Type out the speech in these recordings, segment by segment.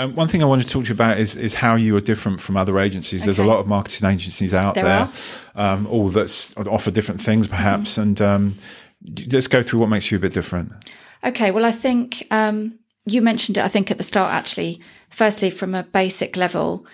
Um, one thing I want to talk to you about is is how you are different from other agencies. There's a lot of marketing agencies out There there, um, all that offer different things, perhaps. Mm-hmm. And um, let's go through what makes you a bit different. Okay, well, I think um, you mentioned it, I think, at the start, actually. Firstly, from a basic level,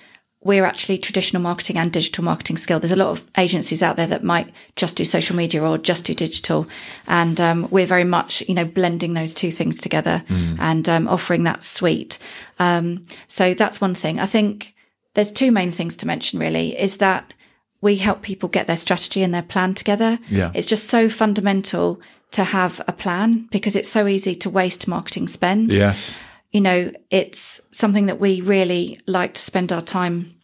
we're actually traditional marketing and digital marketing skill. There's a lot of agencies out there that might just do social media or just do digital. And um, we're very much, you know, blending those two things together and um, offering that suite. Um, so that's one thing. I think there's two main things to mention, really, is that we help people get their strategy and their plan together. Yeah. It's just so fundamental to have a plan because it's so easy to waste marketing spend. Yes. You know, it's something that we really like to spend our time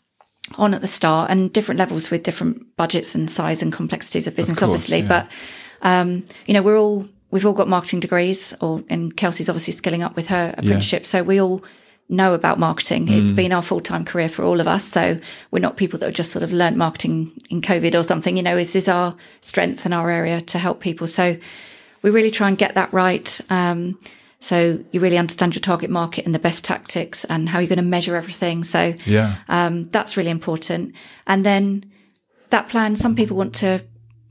on at the start and different levels with different budgets and size and complexities of business, course, obviously. yeah. But, um, you know, we're all, we've all got marketing degrees or, and Kelsey's obviously skilling up with her apprenticeship. So we all know about marketing. It's been our full time career for all of us. So we're not people that have just sort of learnt marketing in COVID or something. You know, is this our strength and our area to help people? So we really try and get that right. Um, so you really understand your target market and the best tactics and how you're going to measure everything. So Yeah. um, that's really important. And then that plan, some people want to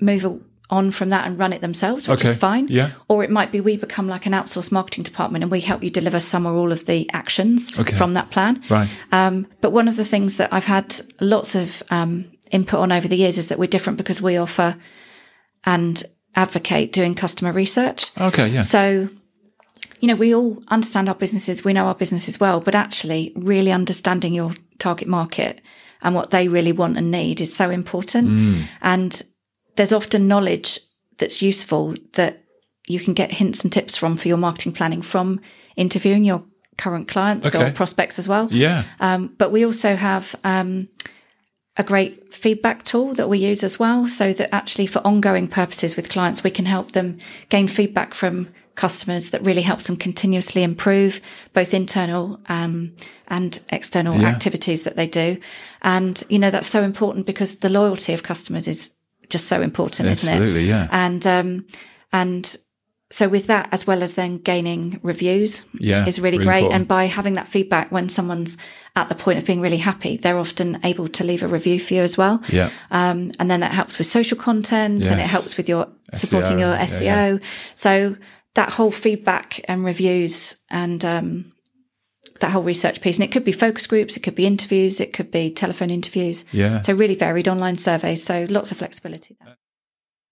move on from that and run it themselves, which Okay. is fine. Yeah. Or it might be we become like an outsourced marketing department and we help you deliver some or all of the actions Okay. from that plan. Right. Um, but one of the things that I've had lots of um, input on over the years is that we're different because we offer and advocate doing customer research. Okay. Yeah. So, you know, we all understand our businesses, we know our businesses well, but actually, really understanding your target market and what they really want and need is so important. And there's often knowledge that's useful that you can get hints and tips from for your marketing planning from interviewing your current clients Okay. or prospects as well. yeah. Um, but we also have um, a great feedback tool that we use as well, so that actually for ongoing purposes with clients, we can help them gain feedback from customers that really helps them continuously improve both internal um, and external Yeah. activities that they do. And you know that's so important because the loyalty of customers is just so important, isn't it? Absolutely. Yeah. And um, and so with that, as well as then gaining reviews, Yeah, is really, really great. important. And by having that feedback when someone's at the point of being really happy, they're often able to leave a review for you as well. Yeah. Um, and then that helps with social content and it helps with your supporting SEO, your yeah, SEO. yeah. So that whole feedback and reviews and um, that whole research piece, and it could be focus groups, it could be interviews, it could be telephone interviews. Yeah. So really varied online surveys. So lots of flexibility there.